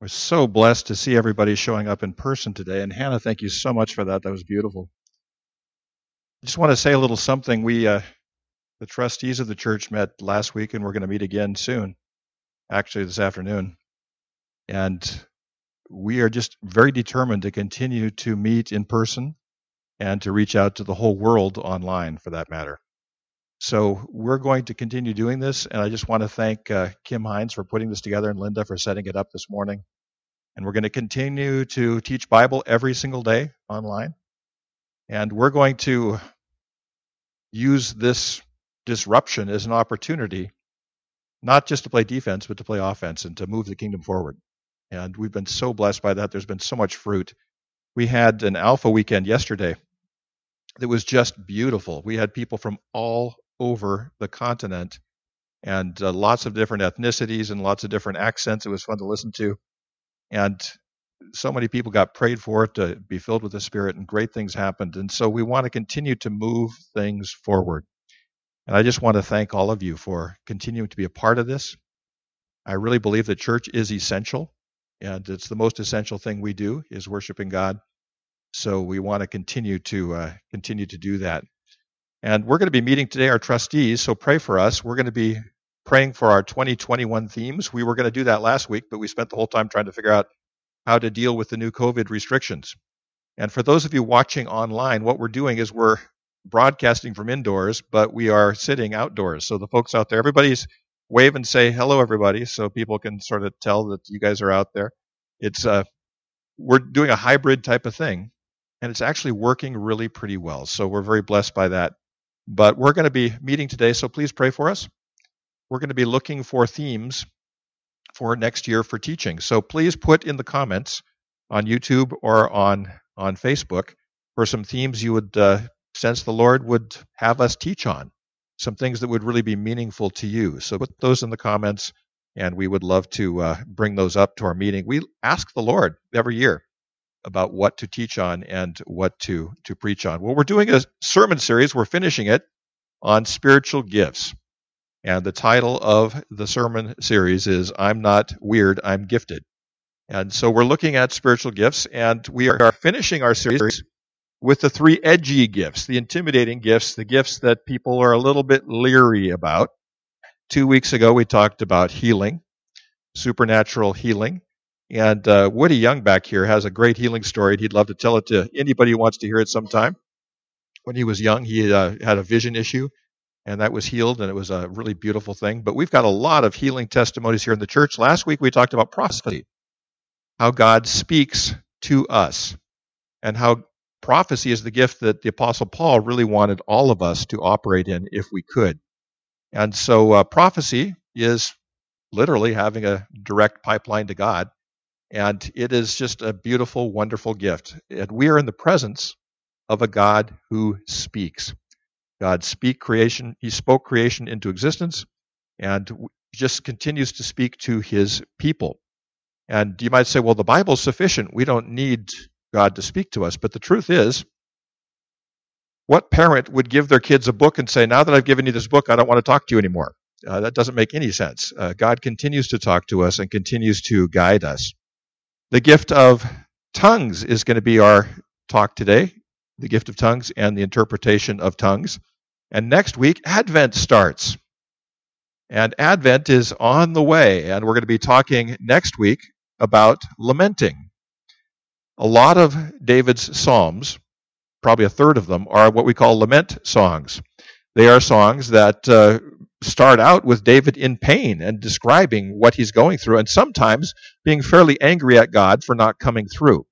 We're so blessed to see everybody showing up in person today. And Hannah, thank you so much for that. That was beautiful. I just want to say a little something. We, uh, the trustees of the church met last week, and we're going to meet again soon, actually this afternoon. And we are just very determined to continue to meet in person and to reach out to the whole world online for that matter. So we're going to continue doing this, and I just want to thank uh, Kim Hines for putting this together and Linda for setting it up this morning. And we're going to continue to teach Bible every single day online. And we're going to use this disruption as an opportunity, not just to play defense, but to play offense and to move the kingdom forward. And we've been so blessed by that. There's been so much fruit. We had an Alpha weekend yesterday that was just beautiful. We had people from all over the continent and uh, lots of different ethnicities and lots of different accents. It was fun to listen to. And so many people got prayed for to be filled with the Spirit, and great things happened. And so we want to continue to move things forward. And I just want to thank all of you for continuing to be a part of this. I really believe that church is essential, and it's the most essential thing we do is worshiping God. So we want to continue to uh, continue to do that. And we're going to be meeting today our trustees, so pray for us. We're going to be praying for our 2021 themes. We were going to do that last week, but we spent the whole time trying to figure out how to deal with the new COVID restrictions. And for those of you watching online, what we're doing is we're broadcasting from indoors, but we are sitting outdoors. So the folks out there, everybody's wave and say hello, everybody, so people can sort of tell that you guys are out there. It's uh, we're doing a hybrid type of thing, and it's actually working really pretty well. So we're very blessed by that. But we're going to be meeting today, so please pray for us. We're going to be looking for themes for next year for teaching. So please put in the comments on YouTube or on on Facebook for some themes you would uh, sense the Lord would have us teach on, some things that would really be meaningful to you. So put those in the comments, and we would love to uh, bring those up to our meeting. We ask the Lord every year about what to teach on and what to, to preach on. Well, we're doing a sermon series. We're finishing it on spiritual gifts. And the title of the sermon series is I'm Not Weird, I'm Gifted. And so we're looking at spiritual gifts, and we are finishing our series with the three edgy gifts, the intimidating gifts, the gifts that people are a little bit leery about. Two weeks ago, we talked about healing, supernatural healing. And uh, Woody Young back here has a great healing story. He'd love to tell it to anybody who wants to hear it sometime. When he was young, he uh, had a vision issue, and that was healed, and it was a really beautiful thing. But we've got a lot of healing testimonies here in the church. Last week, we talked about prophecy, how God speaks to us, and how prophecy is the gift that the Apostle Paul really wanted all of us to operate in if we could. And so, uh, prophecy is literally having a direct pipeline to God and it is just a beautiful, wonderful gift. And we are in the presence of a God who speaks. God speak creation. He spoke creation into existence and just continues to speak to his people. And you might say, well, the Bible's sufficient. We don't need God to speak to us. But the truth is, what parent would give their kids a book and say, now that I've given you this book, I don't want to talk to you anymore? Uh, that doesn't make any sense. Uh, God continues to talk to us and continues to guide us. The gift of tongues is going to be our talk today the gift of tongues and the interpretation of tongues. And next week, Advent starts. And Advent is on the way, and we're going to be talking next week about lamenting. A lot of David's Psalms, probably a third of them, are what we call lament songs. They are songs that uh, start out with David in pain and describing what he's going through, and sometimes being fairly angry at God for not coming through.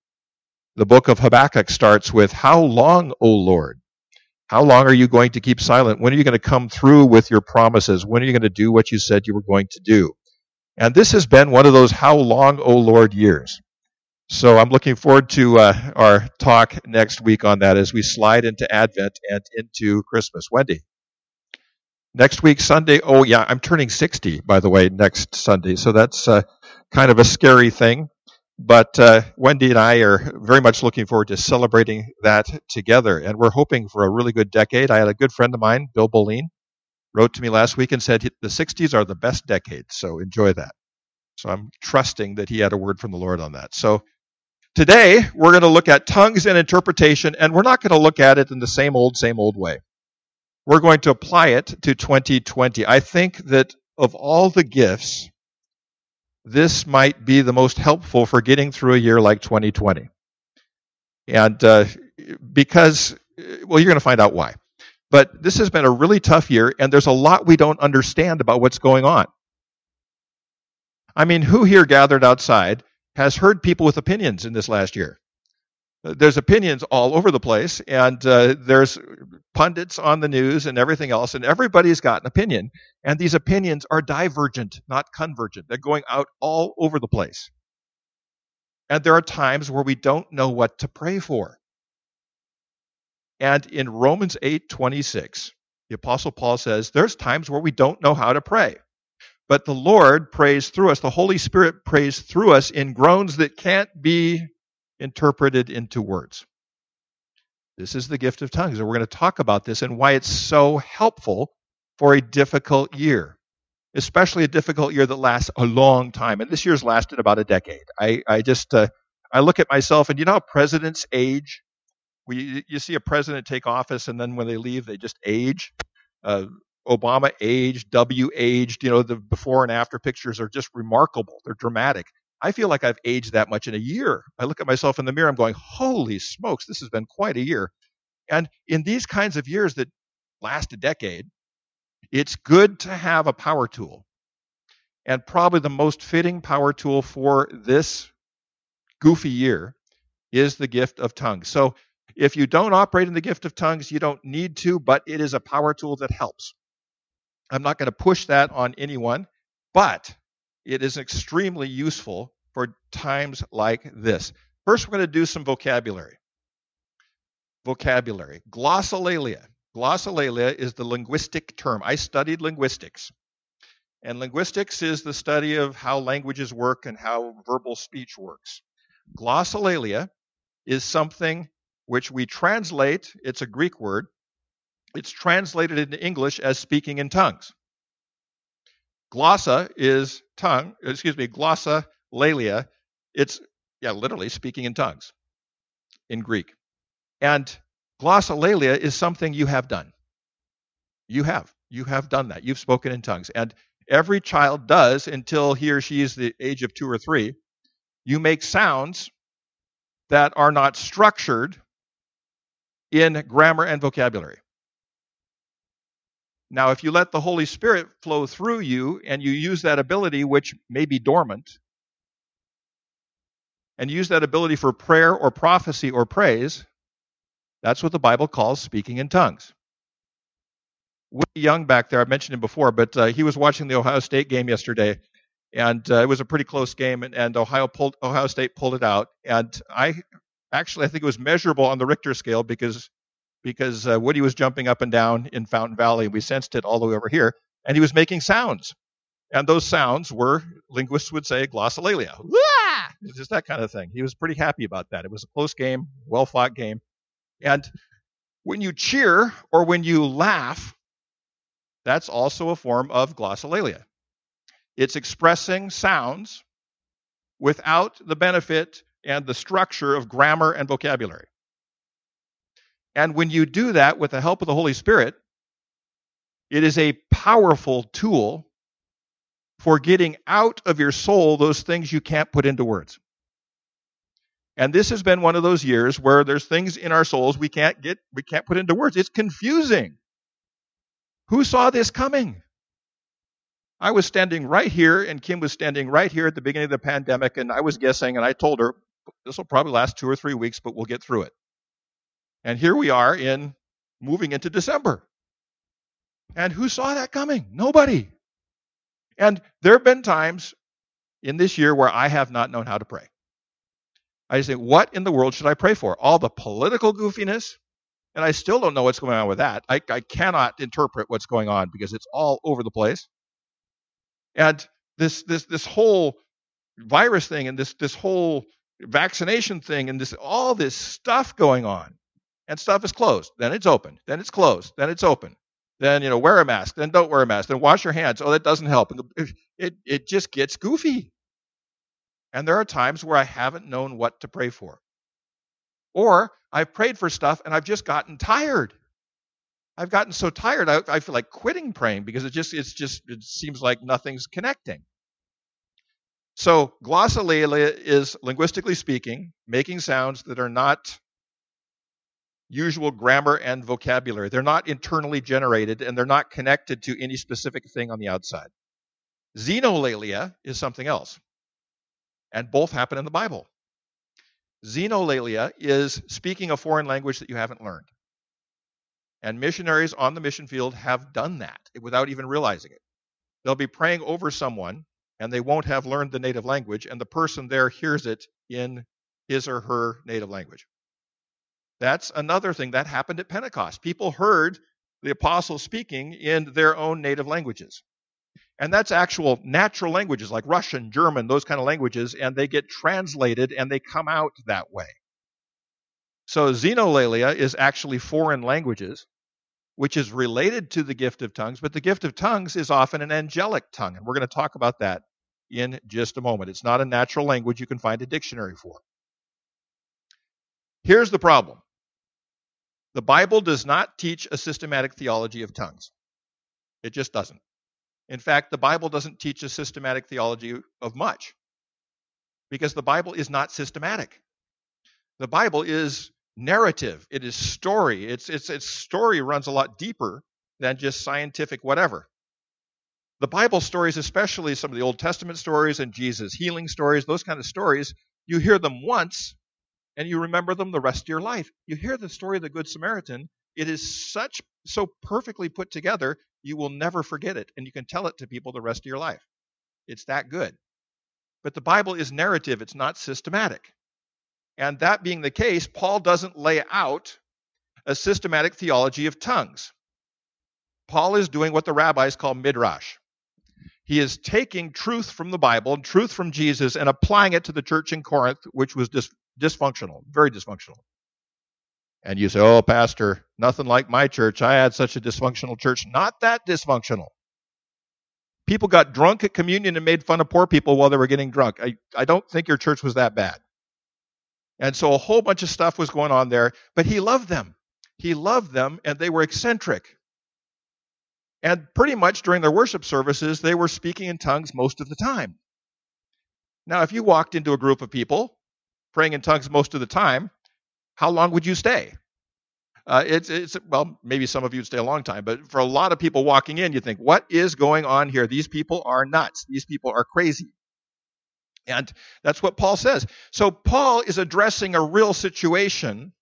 The book of Habakkuk starts with, How long, O Lord? How long are you going to keep silent? When are you going to come through with your promises? When are you going to do what you said you were going to do? And this has been one of those how long, O Lord years. So I'm looking forward to uh, our talk next week on that as we slide into Advent and into Christmas. Wendy. Next week, Sunday. Oh, yeah, I'm turning 60, by the way, next Sunday. So that's uh, kind of a scary thing. But uh, Wendy and I are very much looking forward to celebrating that together. And we're hoping for a really good decade. I had a good friend of mine, Bill Boleen, wrote to me last week and said the 60s are the best decade. So enjoy that. So I'm trusting that he had a word from the Lord on that. So today we're going to look at tongues and interpretation, and we're not going to look at it in the same old, same old way. We're going to apply it to 2020. I think that of all the gifts, this might be the most helpful for getting through a year like 2020. And uh, because, well, you're going to find out why. But this has been a really tough year, and there's a lot we don't understand about what's going on. I mean, who here gathered outside has heard people with opinions in this last year? There's opinions all over the place, and uh, there's pundits on the news and everything else, and everybody's got an opinion. And these opinions are divergent, not convergent. They're going out all over the place. And there are times where we don't know what to pray for. And in Romans 8:26, the apostle Paul says there's times where we don't know how to pray. But the Lord prays through us, the Holy Spirit prays through us in groans that can't be interpreted into words. This is the gift of tongues. And we're going to talk about this and why it's so helpful for a difficult year, especially a difficult year that lasts a long time. And this year's lasted about a decade. I, I just, uh, I look at myself and you know how presidents age? We, you see a president take office and then when they leave, they just age. Uh, Obama aged, W aged, you know, the before and after pictures are just remarkable. They're dramatic. I feel like I've aged that much in a year. I look at myself in the mirror, I'm going, holy smokes, this has been quite a year. And in these kinds of years that last a decade, it's good to have a power tool. And probably the most fitting power tool for this goofy year is the gift of tongues. So if you don't operate in the gift of tongues, you don't need to, but it is a power tool that helps. I'm not going to push that on anyone, but it is extremely useful for times like this. First, we're going to do some vocabulary. Vocabulary. Glossolalia. Glossolalia is the linguistic term. I studied linguistics. And linguistics is the study of how languages work and how verbal speech works. Glossolalia is something which we translate, it's a Greek word, it's translated into English as speaking in tongues. Glossa is tongue, excuse me, glossa lalia. It's, yeah, literally speaking in tongues in Greek. And glossolalia is something you have done. You have. You have done that. You've spoken in tongues. And every child does until he or she is the age of two or three. You make sounds that are not structured in grammar and vocabulary. Now, if you let the Holy Spirit flow through you and you use that ability, which may be dormant, and use that ability for prayer or prophecy or praise, that's what the Bible calls speaking in tongues. Woody Young back there, I mentioned him before, but uh, he was watching the Ohio State game yesterday, and uh, it was a pretty close game, and, and Ohio pulled Ohio State pulled it out. And I actually I think it was measurable on the Richter scale because because uh, Woody was jumping up and down in Fountain Valley. We sensed it all the way over here, and he was making sounds. And those sounds were, linguists would say, glossolalia. Just that kind of thing. He was pretty happy about that. It was a close game, well fought game. And when you cheer or when you laugh, that's also a form of glossolalia. It's expressing sounds without the benefit and the structure of grammar and vocabulary. And when you do that with the help of the Holy Spirit, it is a powerful tool for getting out of your soul those things you can't put into words. And this has been one of those years where there's things in our souls we can't get we can't put into words. It's confusing. Who saw this coming? I was standing right here and Kim was standing right here at the beginning of the pandemic and I was guessing and I told her this will probably last 2 or 3 weeks but we'll get through it. And here we are in moving into December. And who saw that coming? Nobody. And there have been times in this year where I have not known how to pray. I say, what in the world should I pray for? All the political goofiness, and I still don't know what's going on with that. I, I cannot interpret what's going on because it's all over the place. And this this this whole virus thing and this this whole vaccination thing and this all this stuff going on and stuff is closed. Then it's open. Then it's closed. Then it's open. Then you know wear a mask. Then don't wear a mask. Then wash your hands. Oh, that doesn't help. And it it just gets goofy. And there are times where I haven't known what to pray for. Or I've prayed for stuff and I've just gotten tired. I've gotten so tired I, I feel like quitting praying because it just it's just it seems like nothing's connecting. So glossolalia is linguistically speaking, making sounds that are not usual grammar and vocabulary. They're not internally generated and they're not connected to any specific thing on the outside. Xenolalia is something else. And both happen in the Bible. Xenolalia is speaking a foreign language that you haven't learned. And missionaries on the mission field have done that without even realizing it. They'll be praying over someone and they won't have learned the native language, and the person there hears it in his or her native language. That's another thing that happened at Pentecost. People heard the apostles speaking in their own native languages. And that's actual natural languages like Russian, German, those kind of languages, and they get translated and they come out that way. So xenolalia is actually foreign languages, which is related to the gift of tongues, but the gift of tongues is often an angelic tongue, and we're going to talk about that in just a moment. It's not a natural language you can find a dictionary for. Here's the problem the Bible does not teach a systematic theology of tongues, it just doesn't. In fact, the Bible doesn't teach a systematic theology of much because the Bible is not systematic. The Bible is narrative, it is story. It's, it's, its story runs a lot deeper than just scientific whatever. The Bible stories, especially some of the Old Testament stories and Jesus healing stories, those kind of stories, you hear them once and you remember them the rest of your life. You hear the story of the Good Samaritan, it is such so perfectly put together, you will never forget it, and you can tell it to people the rest of your life. It's that good. But the Bible is narrative, it's not systematic. And that being the case, Paul doesn't lay out a systematic theology of tongues. Paul is doing what the rabbis call midrash. He is taking truth from the Bible and truth from Jesus and applying it to the church in Corinth, which was dis- dysfunctional, very dysfunctional. And you say, oh, Pastor, nothing like my church. I had such a dysfunctional church. Not that dysfunctional. People got drunk at communion and made fun of poor people while they were getting drunk. I, I don't think your church was that bad. And so a whole bunch of stuff was going on there, but he loved them. He loved them, and they were eccentric. And pretty much during their worship services, they were speaking in tongues most of the time. Now, if you walked into a group of people praying in tongues most of the time, how long would you stay? Uh, it's, it's well, maybe some of you would stay a long time, but for a lot of people walking in, you think, what is going on here? These people are nuts. These people are crazy. And that's what Paul says. So Paul is addressing a real situation.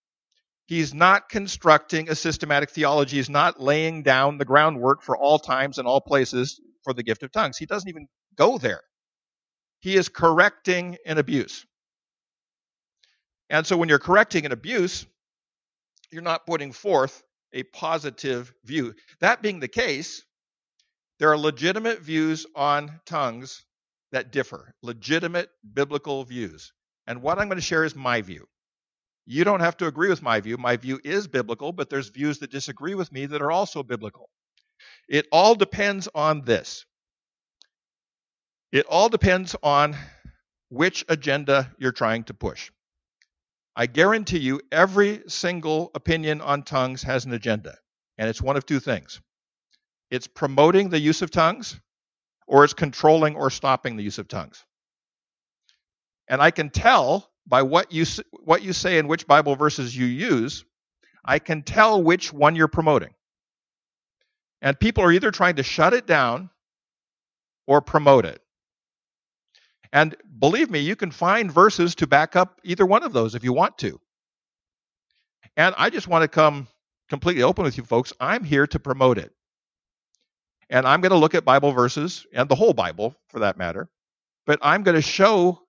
He's not constructing a systematic theology. He's not laying down the groundwork for all times and all places for the gift of tongues. He doesn't even go there. He is correcting an abuse. And so when you're correcting an abuse, you're not putting forth a positive view. That being the case, there are legitimate views on tongues that differ, legitimate biblical views. And what I'm going to share is my view. You don't have to agree with my view. My view is biblical, but there's views that disagree with me that are also biblical. It all depends on this. It all depends on which agenda you're trying to push. I guarantee you, every single opinion on tongues has an agenda, and it's one of two things it's promoting the use of tongues, or it's controlling or stopping the use of tongues. And I can tell by what you, what you say and which Bible verses you use, I can tell which one you're promoting. And people are either trying to shut it down or promote it. And believe me, you can find verses to back up either one of those if you want to. And I just want to come completely open with you folks. I'm here to promote it. And I'm going to look at Bible verses and the whole Bible for that matter. But I'm going to show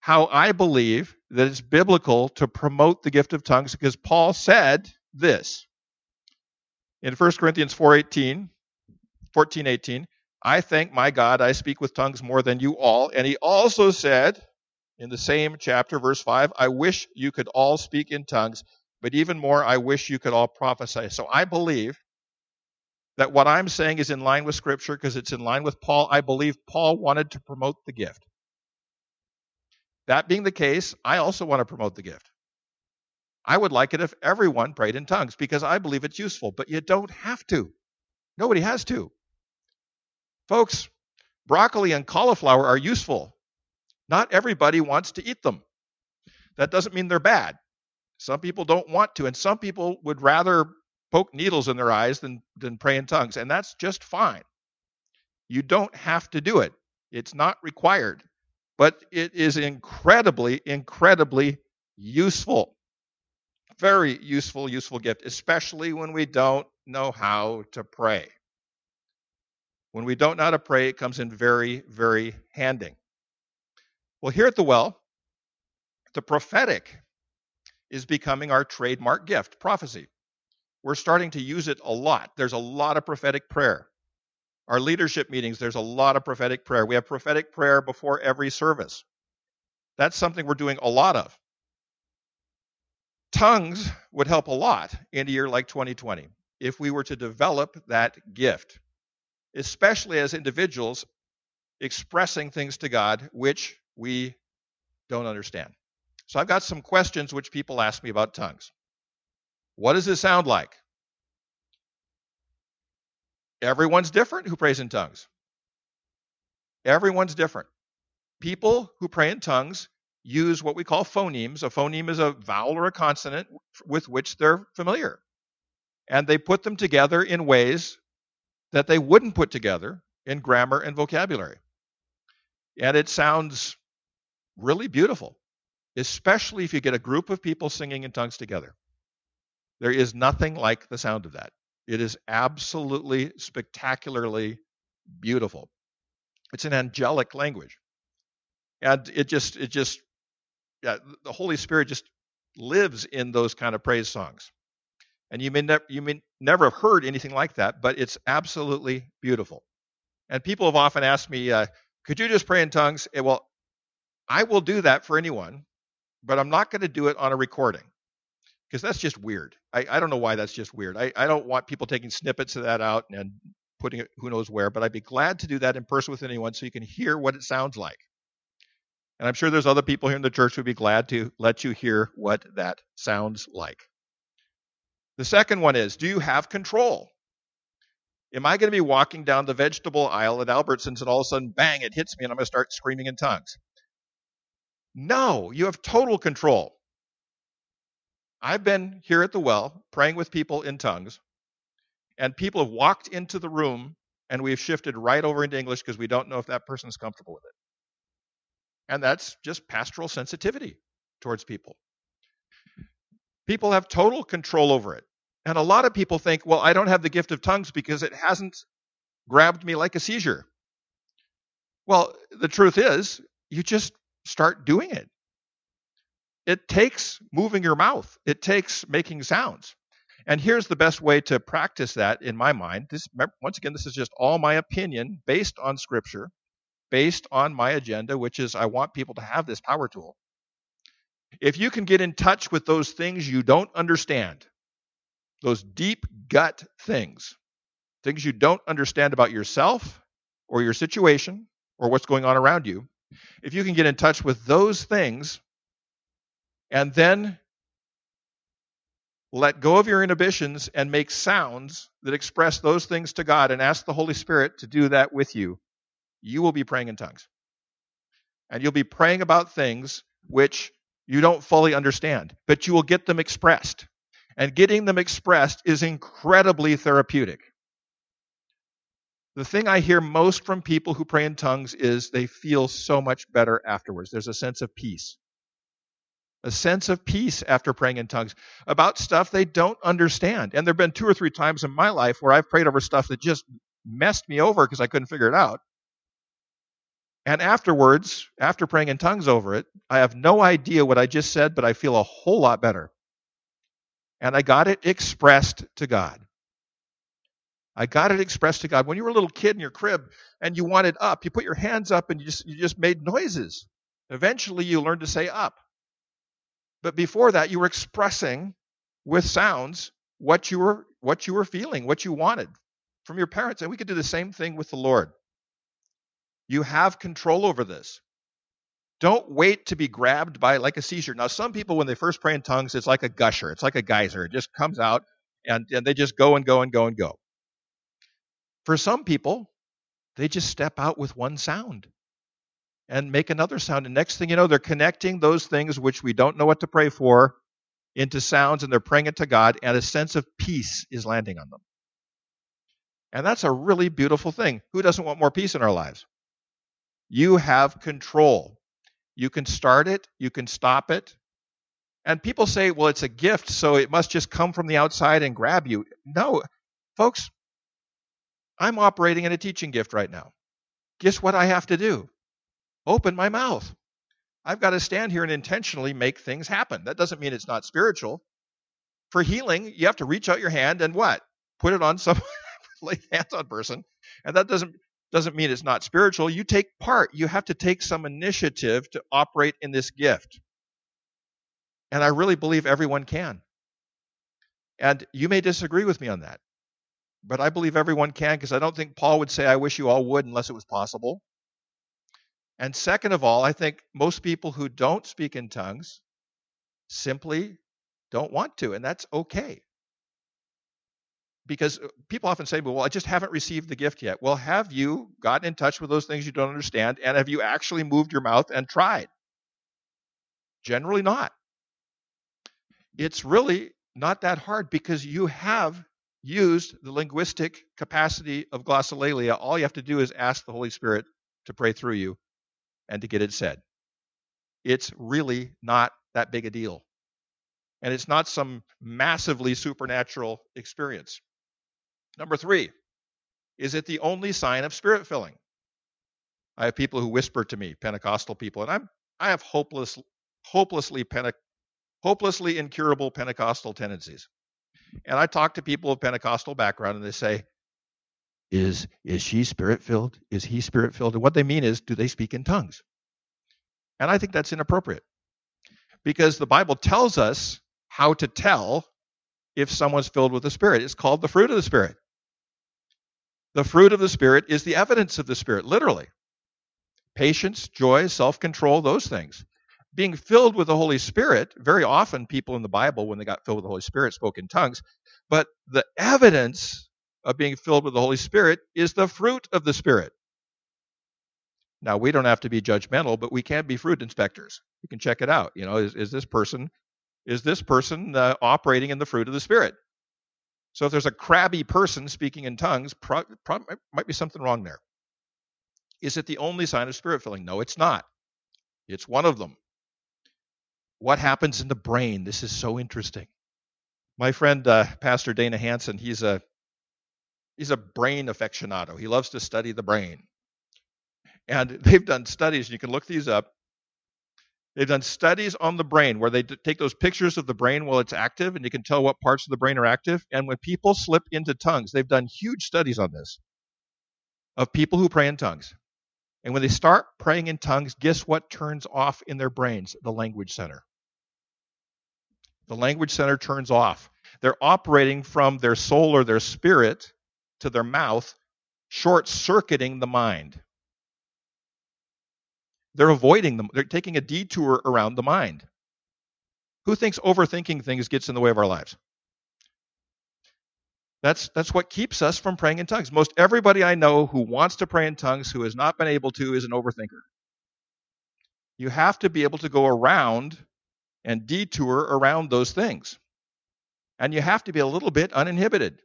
how I believe that it's biblical to promote the gift of tongues because Paul said this in 1 Corinthians 4:18 14:18 I thank my God I speak with tongues more than you all. And he also said in the same chapter, verse 5, I wish you could all speak in tongues, but even more, I wish you could all prophesy. So I believe that what I'm saying is in line with Scripture because it's in line with Paul. I believe Paul wanted to promote the gift. That being the case, I also want to promote the gift. I would like it if everyone prayed in tongues because I believe it's useful, but you don't have to. Nobody has to. Folks, broccoli and cauliflower are useful. Not everybody wants to eat them. That doesn't mean they're bad. Some people don't want to, and some people would rather poke needles in their eyes than, than pray in tongues, and that's just fine. You don't have to do it, it's not required, but it is incredibly, incredibly useful. Very useful, useful gift, especially when we don't know how to pray. When we don't know how to pray, it comes in very, very handy. Well, here at the well, the prophetic is becoming our trademark gift, prophecy. We're starting to use it a lot. There's a lot of prophetic prayer. Our leadership meetings, there's a lot of prophetic prayer. We have prophetic prayer before every service. That's something we're doing a lot of. Tongues would help a lot in a year like 2020 if we were to develop that gift, especially as individuals expressing things to God which we don't understand. So I've got some questions which people ask me about tongues. What does it sound like? Everyone's different who prays in tongues. Everyone's different. People who pray in tongues use what we call phonemes. A phoneme is a vowel or a consonant with which they're familiar. And they put them together in ways that they wouldn't put together in grammar and vocabulary. And it sounds really beautiful, especially if you get a group of people singing in tongues together. There is nothing like the sound of that. It is absolutely spectacularly beautiful. It's an angelic language. And it just it just yeah, the Holy Spirit just lives in those kind of praise songs. And you may never you may never have heard anything like that, but it's absolutely beautiful. And people have often asked me, uh, could you just pray in tongues? Eh, well, I will do that for anyone, but I'm not going to do it on a recording because that's just weird. I, I don't know why that's just weird. I, I don't want people taking snippets of that out and putting it who knows where, but I'd be glad to do that in person with anyone so you can hear what it sounds like. And I'm sure there's other people here in the church who'd be glad to let you hear what that sounds like. The second one is do you have control? Am I going to be walking down the vegetable aisle at Albertsons and all of a sudden, bang, it hits me and I'm going to start screaming in tongues? No, you have total control. I've been here at the well praying with people in tongues, and people have walked into the room and we've shifted right over into English because we don't know if that person's comfortable with it. And that's just pastoral sensitivity towards people. People have total control over it. And a lot of people think, well, I don't have the gift of tongues because it hasn't grabbed me like a seizure. Well, the truth is, you just start doing it it takes moving your mouth, it takes making sounds. And here's the best way to practice that in my mind. This once again, this is just all my opinion based on scripture, based on my agenda, which is I want people to have this power tool. If you can get in touch with those things you don't understand, those deep gut things, things you don't understand about yourself or your situation or what's going on around you, if you can get in touch with those things, and then let go of your inhibitions and make sounds that express those things to God and ask the Holy Spirit to do that with you, you will be praying in tongues. And you'll be praying about things which you don't fully understand, but you will get them expressed. And getting them expressed is incredibly therapeutic. The thing I hear most from people who pray in tongues is they feel so much better afterwards. There's a sense of peace a sense of peace after praying in tongues about stuff they don't understand. And there have been two or three times in my life where I've prayed over stuff that just messed me over because I couldn't figure it out. And afterwards, after praying in tongues over it, I have no idea what I just said, but I feel a whole lot better. And I got it expressed to God. I got it expressed to God. When you were a little kid in your crib and you wanted up, you put your hands up and you just, you just made noises. Eventually, you learned to say up. But before that, you were expressing with sounds what you were what you were feeling, what you wanted from your parents. And we could do the same thing with the Lord. You have control over this. Don't wait to be grabbed by like a seizure. Now, some people, when they first pray in tongues, it's like a gusher. It's like a geyser. It just comes out and, and they just go and go and go and go. For some people, they just step out with one sound and make another sound. And next thing you know, they're connecting those things which we don't know what to pray for into sounds and they're praying it to God, and a sense of peace is landing on them. And that's a really beautiful thing. Who doesn't want more peace in our lives? You have control. You can start it, you can stop it. And people say, well, it's a gift, so it must just come from the outside and grab you. No, folks, I'm operating in a teaching gift right now. Guess what I have to do? Open my mouth. I've got to stand here and intentionally make things happen. That doesn't mean it's not spiritual. For healing, you have to reach out your hand and what? Put it on some lay hands on person. And that doesn't doesn't mean it's not spiritual. You take part. You have to take some initiative to operate in this gift. And I really believe everyone can. And you may disagree with me on that. But I believe everyone can because I don't think Paul would say, I wish you all would unless it was possible. And second of all, I think most people who don't speak in tongues simply don't want to, and that's okay. Because uh, people often say, well, I just haven't received the gift yet. Well, have you gotten in touch with those things you don't understand, and have you actually moved your mouth and tried? Generally not. It's really not that hard because you have used the linguistic capacity of glossolalia. All you have to do is ask the Holy Spirit to pray through you and to get it said. It's really not that big a deal. And it's not some massively supernatural experience. Number three, is it the only sign of spirit filling? I have people who whisper to me, Pentecostal people, and I'm I have hopeless, hopelessly Pente- hopelessly incurable Pentecostal tendencies. And I talk to people of Pentecostal background and they say, is is she spirit filled? Is he spirit filled? And what they mean is, do they speak in tongues? And I think that's inappropriate. Because the Bible tells us how to tell if someone's filled with the Spirit. It's called the fruit of the Spirit. The fruit of the Spirit is the evidence of the Spirit, literally. Patience, joy, self control, those things. Being filled with the Holy Spirit, very often people in the Bible, when they got filled with the Holy Spirit, spoke in tongues. But the evidence of being filled with the Holy Spirit is the fruit of the Spirit. Now, we don't have to be judgmental, but we can be fruit inspectors. We can check it out. You know, is, is this person is this person uh, operating in the fruit of the Spirit? So if there's a crabby person speaking in tongues, pro, pro, might be something wrong there. Is it the only sign of spirit filling? No, it's not. It's one of them. What happens in the brain? This is so interesting. My friend, uh, Pastor Dana Hanson, he's a he's a brain aficionado. He loves to study the brain. And they've done studies, and you can look these up. They've done studies on the brain where they take those pictures of the brain while it's active, and you can tell what parts of the brain are active. And when people slip into tongues, they've done huge studies on this of people who pray in tongues. And when they start praying in tongues, guess what turns off in their brains? The language center. The language center turns off. They're operating from their soul or their spirit to their mouth, short circuiting the mind. They're avoiding them, they're taking a detour around the mind. Who thinks overthinking things gets in the way of our lives? That's, that's what keeps us from praying in tongues. Most everybody I know who wants to pray in tongues, who has not been able to, is an overthinker. You have to be able to go around and detour around those things. And you have to be a little bit uninhibited.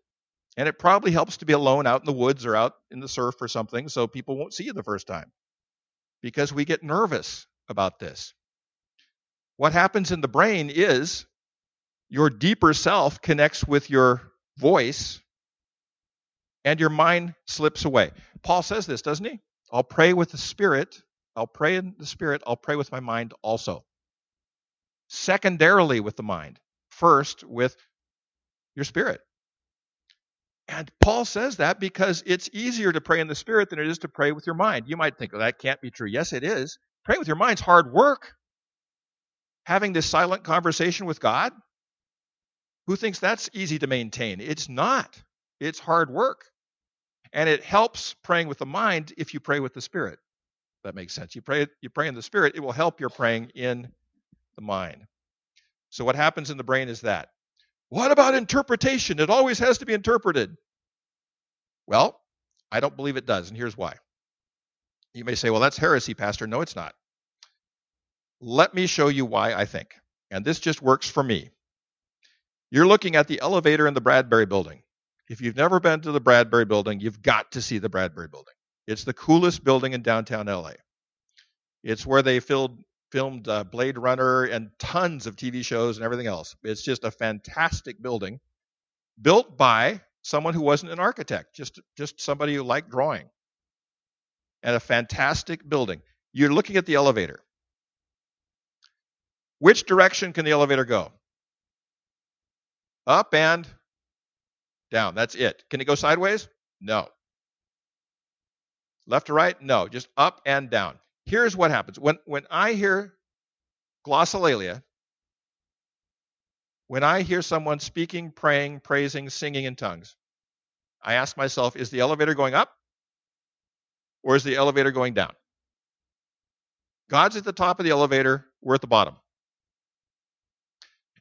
And it probably helps to be alone out in the woods or out in the surf or something so people won't see you the first time because we get nervous about this. What happens in the brain is your deeper self connects with your voice and your mind slips away. Paul says this, doesn't he? I'll pray with the spirit. I'll pray in the spirit. I'll pray with my mind also. Secondarily, with the mind. First, with your spirit. And Paul says that because it's easier to pray in the spirit than it is to pray with your mind. You might think, well, that can't be true. Yes, it is. Praying with your mind's hard work. Having this silent conversation with God, who thinks that's easy to maintain? It's not. It's hard work. And it helps praying with the mind if you pray with the spirit. That makes sense. You pray you pray in the spirit, it will help your praying in the mind. So what happens in the brain is that. What about interpretation? It always has to be interpreted. Well, I don't believe it does, and here's why. You may say, well, that's heresy, Pastor. No, it's not. Let me show you why I think. And this just works for me. You're looking at the elevator in the Bradbury building. If you've never been to the Bradbury building, you've got to see the Bradbury building. It's the coolest building in downtown LA. It's where they filled, filmed uh, Blade Runner and tons of TV shows and everything else. It's just a fantastic building built by someone who wasn't an architect, just, just somebody who liked drawing. And a fantastic building. You're looking at the elevator. Which direction can the elevator go? Up and down. That's it. Can it go sideways? No. Left to right? No. Just up and down. Here's what happens. When when I hear glossolalia, when I hear someone speaking, praying, praising, singing in tongues, I ask myself, is the elevator going up or is the elevator going down? God's at the top of the elevator, we're at the bottom.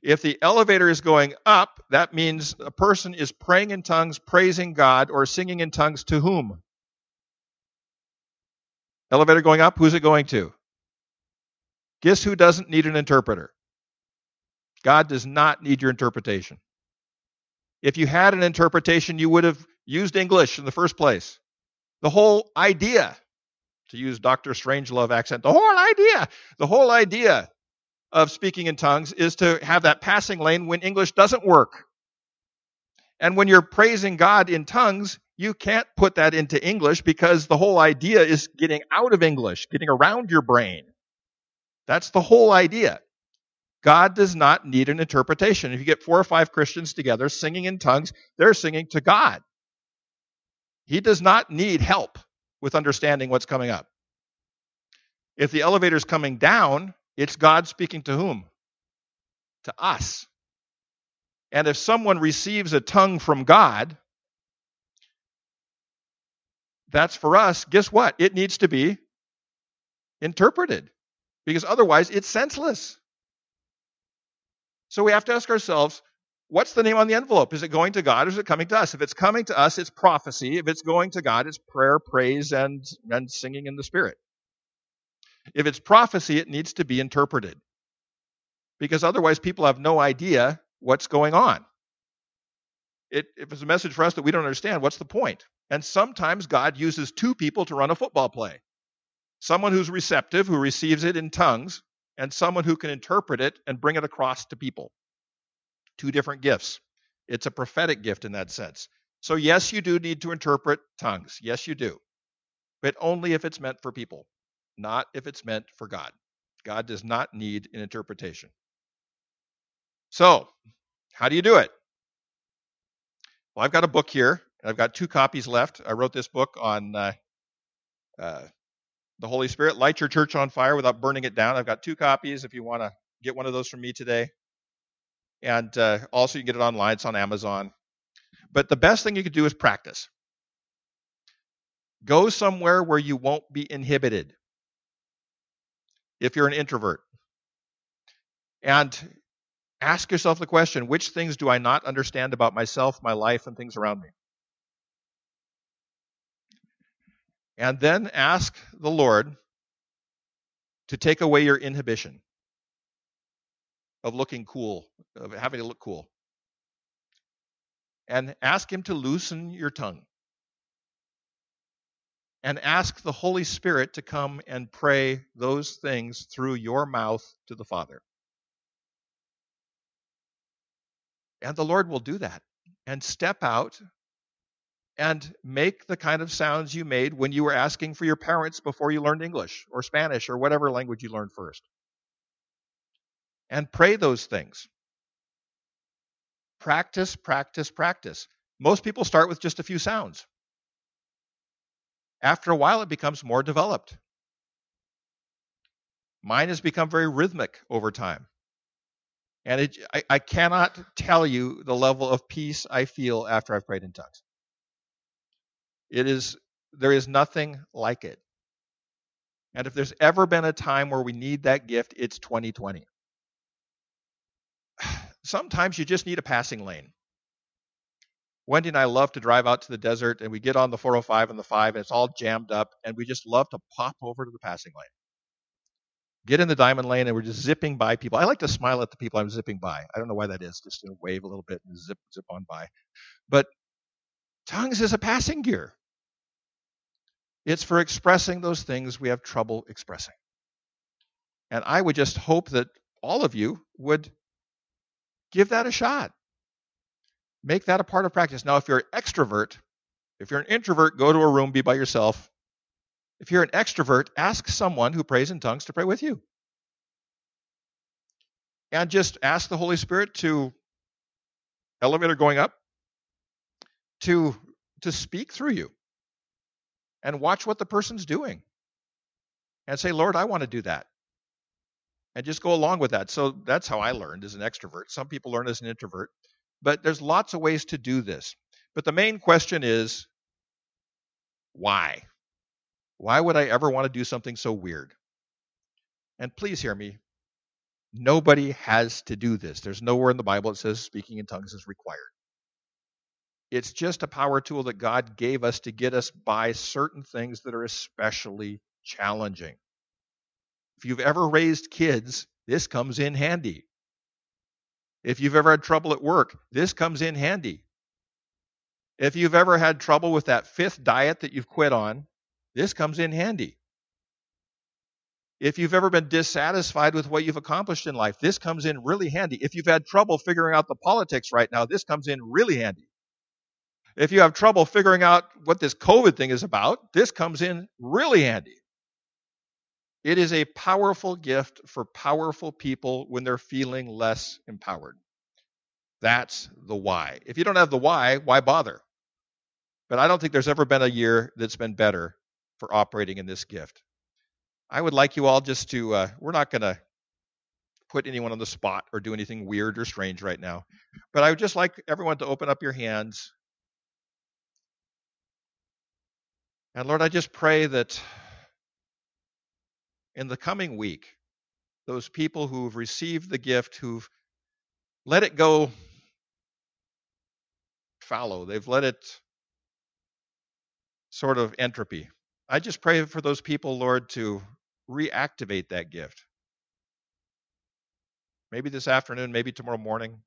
If the elevator is going up, that means a person is praying in tongues, praising God, or singing in tongues to whom? Elevator going up, who's it going to? Guess who doesn't need an interpreter? God does not need your interpretation. If you had an interpretation, you would have used English in the first place. The whole idea, to use Dr. Strangelove accent, the whole idea, the whole idea of speaking in tongues is to have that passing lane when English doesn't work. And when you're praising God in tongues, you can't put that into English because the whole idea is getting out of English, getting around your brain. That's the whole idea. God does not need an interpretation. If you get four or five Christians together singing in tongues, they're singing to God. He does not need help with understanding what's coming up. If the elevator is coming down, it's God speaking to whom? To us. And if someone receives a tongue from God, that's for us. Guess what? It needs to be interpreted because otherwise it's senseless. So we have to ask ourselves what's the name on the envelope? Is it going to God or is it coming to us? If it's coming to us, it's prophecy. If it's going to God, it's prayer, praise, and, and singing in the Spirit. If it's prophecy, it needs to be interpreted. Because otherwise, people have no idea what's going on. It, if it's a message for us that we don't understand, what's the point? And sometimes God uses two people to run a football play someone who's receptive, who receives it in tongues, and someone who can interpret it and bring it across to people. Two different gifts. It's a prophetic gift in that sense. So, yes, you do need to interpret tongues. Yes, you do. But only if it's meant for people not if it's meant for God. God does not need an interpretation. So, how do you do it? Well, I've got a book here. I've got two copies left. I wrote this book on uh, uh, the Holy Spirit. Light your church on fire without burning it down. I've got two copies if you want to get one of those from me today. And uh, also, you can get it online. It's on Amazon. But the best thing you can do is practice. Go somewhere where you won't be inhibited if you're an introvert. And ask yourself the question which things do I not understand about myself, my life, and things around me? And then ask the Lord to take away your inhibition of looking cool, of having to look cool. And ask Him to loosen your tongue and ask the Holy Spirit to come and pray those things through your mouth to the Father. And the Lord will do that and step out and make the kind of sounds you made when you were asking for your parents before you learned English or Spanish or whatever language you learned first. And pray those things. Practice, practice, practice. Most people start with just a few sounds. After a while, it becomes more developed. Mine has become very rhythmic over time. And it, I, I cannot tell you the level of peace I feel after I've prayed in tongues. It is, there is nothing like it. And if there's ever been a time where we need that gift, it's 2020. Sometimes you just need a passing lane. Wendy and I love to drive out to the desert and we get on the 405 and the 5 and it's all jammed up and we just love to pop over to the passing lane. Get in the diamond lane and we're just zipping by people. I like to smile at the people I'm zipping by. I don't know why that is. Just wave a little bit and zip zip on by. But tongues is a passing gear. It's for expressing those things we have trouble expressing. And I would just hope that all of you would give that a shot. Make that a part of practice. Now, if you're an extrovert, if you're an introvert, go to a room, be by yourself. If you're an extrovert, ask someone who prays in tongues to pray with you. And just ask the Holy Spirit to elevator going up to to speak through you and watch what the person's doing and say, Lord, I want to do that. And just go along with that. So that's how I learned as an extrovert. Some people learn as an introvert, but there's lots of ways to do this. But the main question is why? Why would I ever want to do something so weird? And please hear me. Nobody has to do this. There's nowhere in the Bible that says speaking in tongues is required. It's just a power tool that God gave us to get us by certain things that are especially challenging. If you've ever raised kids, this comes in handy. If you've ever had trouble at work, this comes in handy. If you've ever had trouble with that fifth diet that you've quit on, this comes in handy. If you've ever been dissatisfied with what you've accomplished in life, this comes in really handy. If you've had trouble figuring out the politics right now, this comes in really handy. If you have trouble figuring out what this COVID thing is about, this comes in really handy. It is a powerful gift for powerful people when they're feeling less empowered. That's the why. If you don't have the why, why bother? But I don't think there's ever been a year that's been better for operating in this gift. I would like you all just to, uh, we're not going to put anyone on the spot or do anything weird or strange right now. But I would just like everyone to open up your hands And Lord, I just pray that in the coming week, those people who've received the gift, who've let it go fallow, they've let it sort of entropy. I just pray for those people, Lord, to reactivate that gift. Maybe this afternoon, maybe tomorrow morning.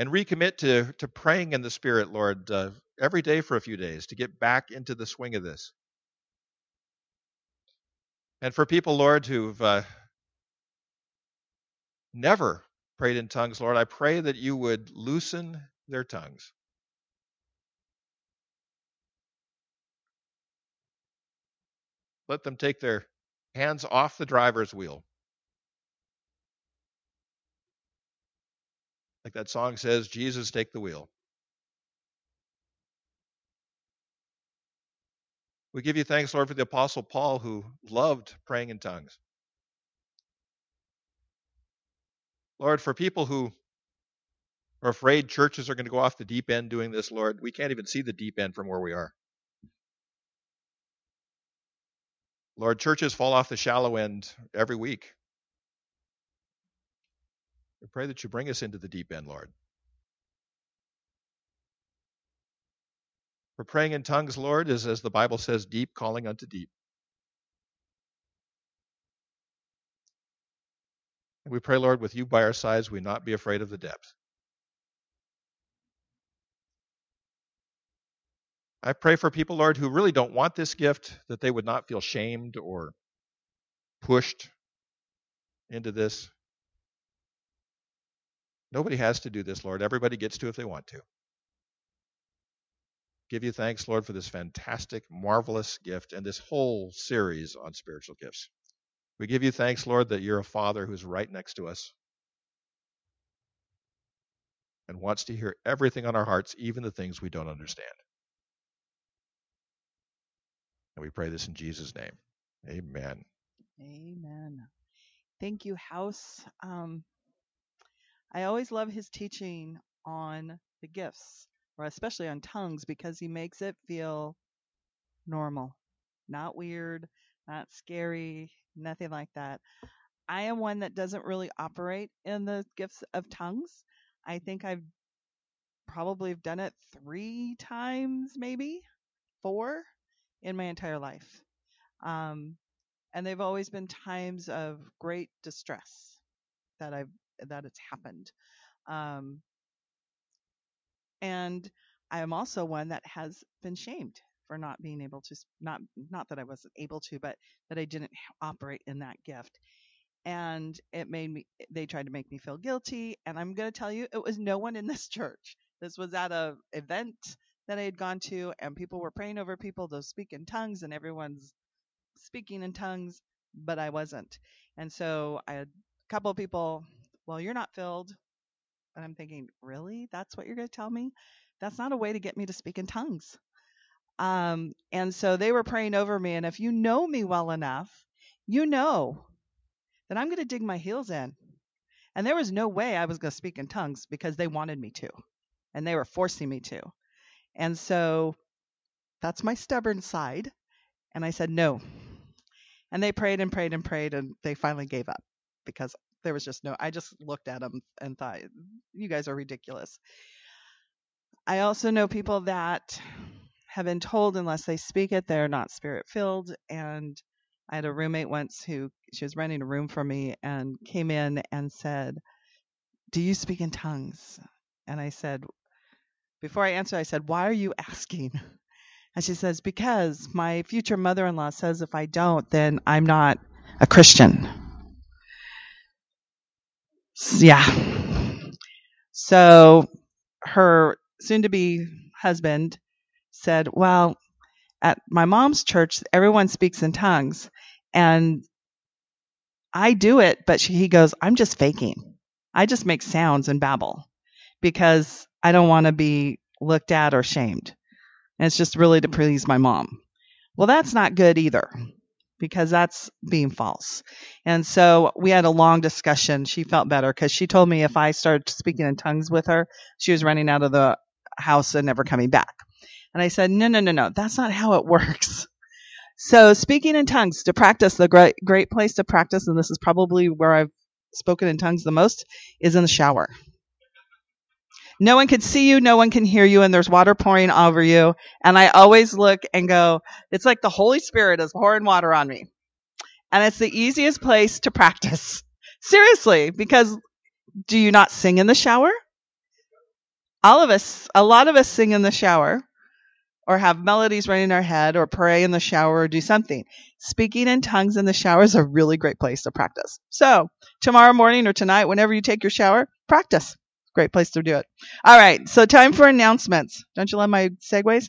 And recommit to, to praying in the Spirit, Lord, uh, every day for a few days to get back into the swing of this. And for people, Lord, who've uh, never prayed in tongues, Lord, I pray that you would loosen their tongues. Let them take their hands off the driver's wheel. Like that song says, Jesus, take the wheel. We give you thanks, Lord, for the Apostle Paul who loved praying in tongues. Lord, for people who are afraid churches are going to go off the deep end doing this, Lord, we can't even see the deep end from where we are. Lord, churches fall off the shallow end every week. We pray that you bring us into the deep end, Lord. For praying in tongues, Lord, is, as the Bible says, deep calling unto deep. We pray, Lord, with you by our sides, we not be afraid of the depth. I pray for people, Lord, who really don't want this gift, that they would not feel shamed or pushed into this. Nobody has to do this, Lord. Everybody gets to if they want to give you thanks, Lord, for this fantastic, marvelous gift and this whole series on spiritual gifts. We give you thanks, Lord, that you're a Father who's right next to us and wants to hear everything on our hearts, even the things we don't understand. And we pray this in Jesus' name. Amen. Amen. Thank you, House. Um, I always love his teaching on the gifts or especially on tongues, because he makes it feel normal, not weird, not scary, nothing like that. I am one that doesn't really operate in the gifts of tongues. I think I've probably done it three times, maybe four in my entire life. Um, and they've always been times of great distress that I've that it's happened. Um, and I am also one that has been shamed for not being able to not not that I wasn't able to, but that I didn't operate in that gift. And it made me they tried to make me feel guilty, and I'm going to tell you it was no one in this church. This was at a event that I had gone to, and people were praying over people to speak in tongues, and everyone's speaking in tongues, but I wasn't. And so I had a couple of people, well, you're not filled. And I'm thinking, really? That's what you're going to tell me? That's not a way to get me to speak in tongues. Um, and so they were praying over me. And if you know me well enough, you know that I'm going to dig my heels in. And there was no way I was going to speak in tongues because they wanted me to and they were forcing me to. And so that's my stubborn side. And I said, no. And they prayed and prayed and prayed, and they finally gave up because there was just no, I just looked at them and thought, you guys are ridiculous. I also know people that have been told unless they speak it, they're not spirit filled. And I had a roommate once who she was renting a room for me and came in and said, Do you speak in tongues? And I said, Before I answered, I said, Why are you asking? And she says, Because my future mother in law says if I don't, then I'm not a Christian. Yeah. So her soon to be husband said, Well, at my mom's church, everyone speaks in tongues. And I do it, but she, he goes, I'm just faking. I just make sounds and babble because I don't want to be looked at or shamed. And it's just really to hmm. please my mom. Well, that's not good either because that's being false. And so we had a long discussion. She felt better because she told me if I started speaking in tongues with her, she was running out of the house and never coming back. And I said, no, no, no, no, that's not how it works. So speaking in tongues to practice, the great, great place to practice, and this is probably where I've spoken in tongues the most, is in the shower. No one can see you, no one can hear you, and there's water pouring over you. And I always look and go, it's like the Holy Spirit is pouring water on me. And it's the easiest place to practice. Seriously, because do you not sing in the shower? All of us, a lot of us sing in the shower or have melodies running in our head or pray in the shower or do something. Speaking in tongues in the shower is a really great place to practice. So, tomorrow morning or tonight, whenever you take your shower, practice. Great place to do it. All right, so time for announcements. Don't you love my segues?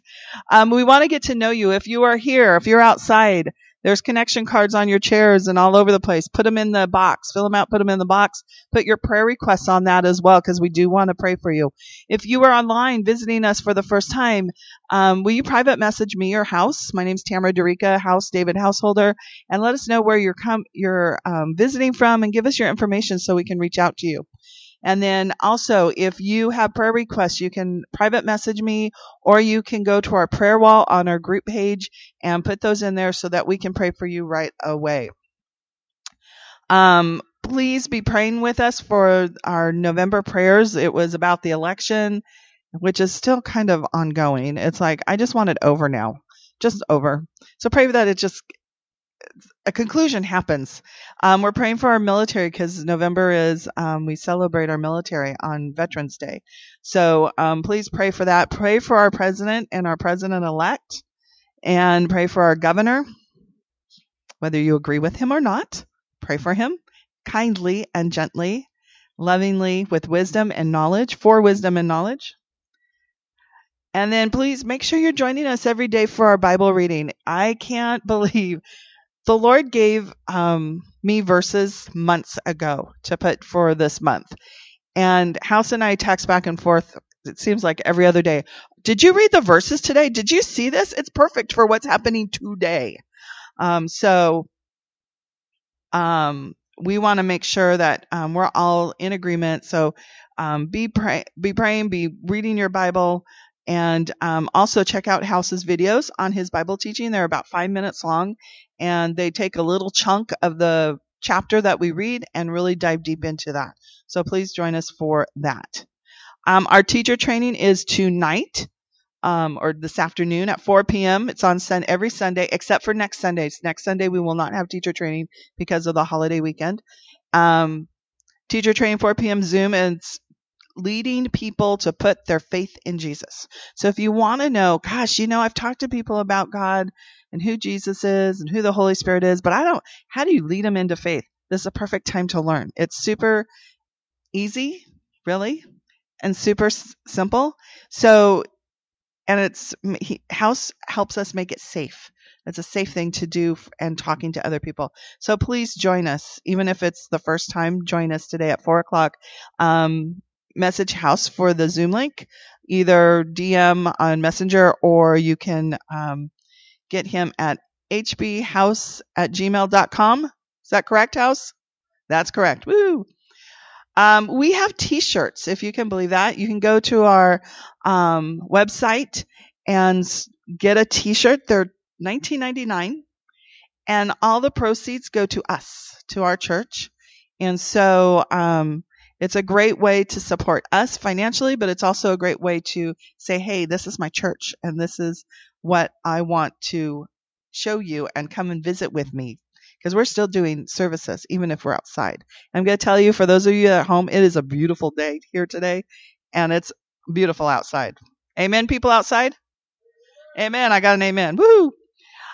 Um, we want to get to know you. If you are here, if you're outside, there's connection cards on your chairs and all over the place. Put them in the box. Fill them out, put them in the box. Put your prayer requests on that as well because we do want to pray for you. If you are online visiting us for the first time, um, will you private message me your house? My name's Tamara Dorica, House David Householder, and let us know where you're com- you're um, visiting from and give us your information so we can reach out to you. And then also, if you have prayer requests, you can private message me or you can go to our prayer wall on our group page and put those in there so that we can pray for you right away. Um, please be praying with us for our November prayers. It was about the election, which is still kind of ongoing. It's like, I just want it over now. Just over. So pray that it just a conclusion happens. Um, we're praying for our military because November is um, we celebrate our military on Veterans Day. So um, please pray for that. Pray for our president and our president elect, and pray for our governor. Whether you agree with him or not, pray for him kindly and gently, lovingly, with wisdom and knowledge, for wisdom and knowledge. And then please make sure you're joining us every day for our Bible reading. I can't believe the Lord gave um, me verses months ago to put for this month. And House and I text back and forth, it seems like every other day. Did you read the verses today? Did you see this? It's perfect for what's happening today. Um, so um, we want to make sure that um, we're all in agreement. So um, be pray, be praying, be reading your Bible, And um, also check out House's videos on his Bible teaching. They're about five minutes long, and they take a little chunk of the chapter that we read and really dive deep into that. So please join us for that. Um, our teacher training is tonight um, or this afternoon at 4 p.m. It's on sun every Sunday except for next Sunday. Next Sunday we will not have teacher training because of the holiday weekend. Um, teacher training 4 p.m. Zoom and leading people to put their faith in Jesus. So if you want to know, gosh, you know, I've talked to people about God and who Jesus is and who the Holy Spirit is, but I don't, how do you lead them into faith? This is a perfect time to learn. It's super easy, really, and super s- simple. So, and it's, he, House helps us make it safe. It's a safe thing to do and talking to other people. So please join us, even if it's the first time, join us today at four o'clock. Um, message House for the Zoom link, either DM on Messenger or you can um, get him at hbhouse at gmail.com. Is that correct, House? That's correct. Woo! Um, we have t-shirts, if you can believe that. You can go to our um, website and get a t-shirt. They're 19.99, and all the proceeds go to us, to our church. And so um, it's a great way to support us financially, but it's also a great way to say, hey, this is my church, and this is what I want to show you, and come and visit with me. Because we're still doing services, even if we're outside. I'm going to tell you, for those of you at home, it is a beautiful day here today, and it's beautiful outside. Amen, people outside? Amen. I got an amen. Woo!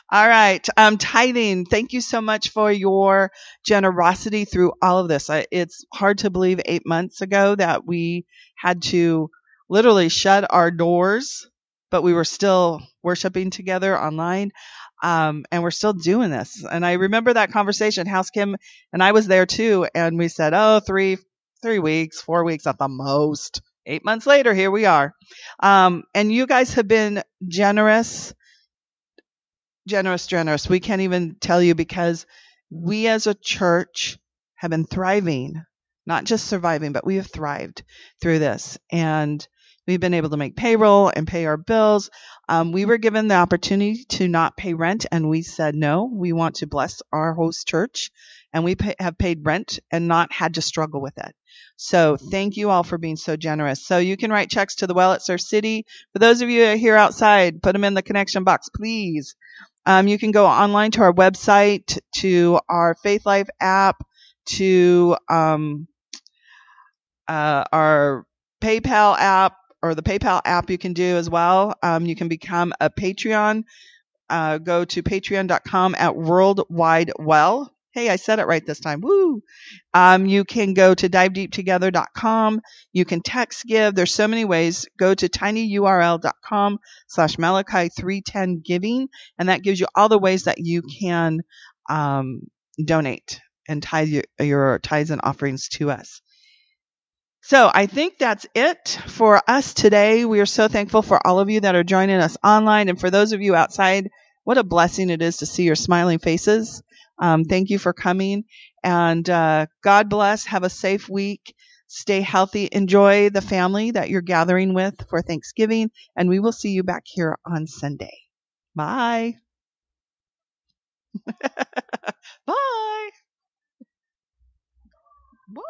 All right. Um, tithing. Thank you so much for your generosity through all of this. I, it's hard to believe eight months ago that we had to literally shut our doors, but we were still worshiping together online. Um, and we're still doing this. And I remember that conversation. House Kim and I was there too. And we said, oh, three, three weeks, four weeks at the most. Eight months later, here we are. Um, and you guys have been generous generous, generous. We can't even tell you because we as a church have been thriving, not just surviving, but we have thrived through this. And we've been able to make payroll and pay our bills. Um, we were given the opportunity to not pay rent, and we said no. We want to bless our host church, and we pay, have paid rent and not had to struggle with it. So thank you all for being so generous. So you can write checks to the well at Surf City. For those of you here outside, put them in the connection box, please. Um, you can go online to our website, to our Faithlife app, to um, uh, our PayPal app, or the PayPal app you can do as well. Um, you can become a Patreon. Uh, go to patreon.com at Worldwide Well. Hey, I said it right this time. Woo! Um, you can go to divedeeptogether.com. You can text give. There's so many ways. Go to tinyurl.com slash Malachi 310 giving, and that gives you all the ways that you can um, donate and tithe your, your tithes and offerings to us. So I think that's it for us today. We are so thankful for all of you that are joining us online, and for those of you outside, what a blessing it is to see your smiling faces. Um, thank you for coming, and uh, God bless. Have a safe week. Stay healthy. Enjoy the family that you're gathering with for Thanksgiving, and we will see you back here on Sunday. Bye. Bye. Bye.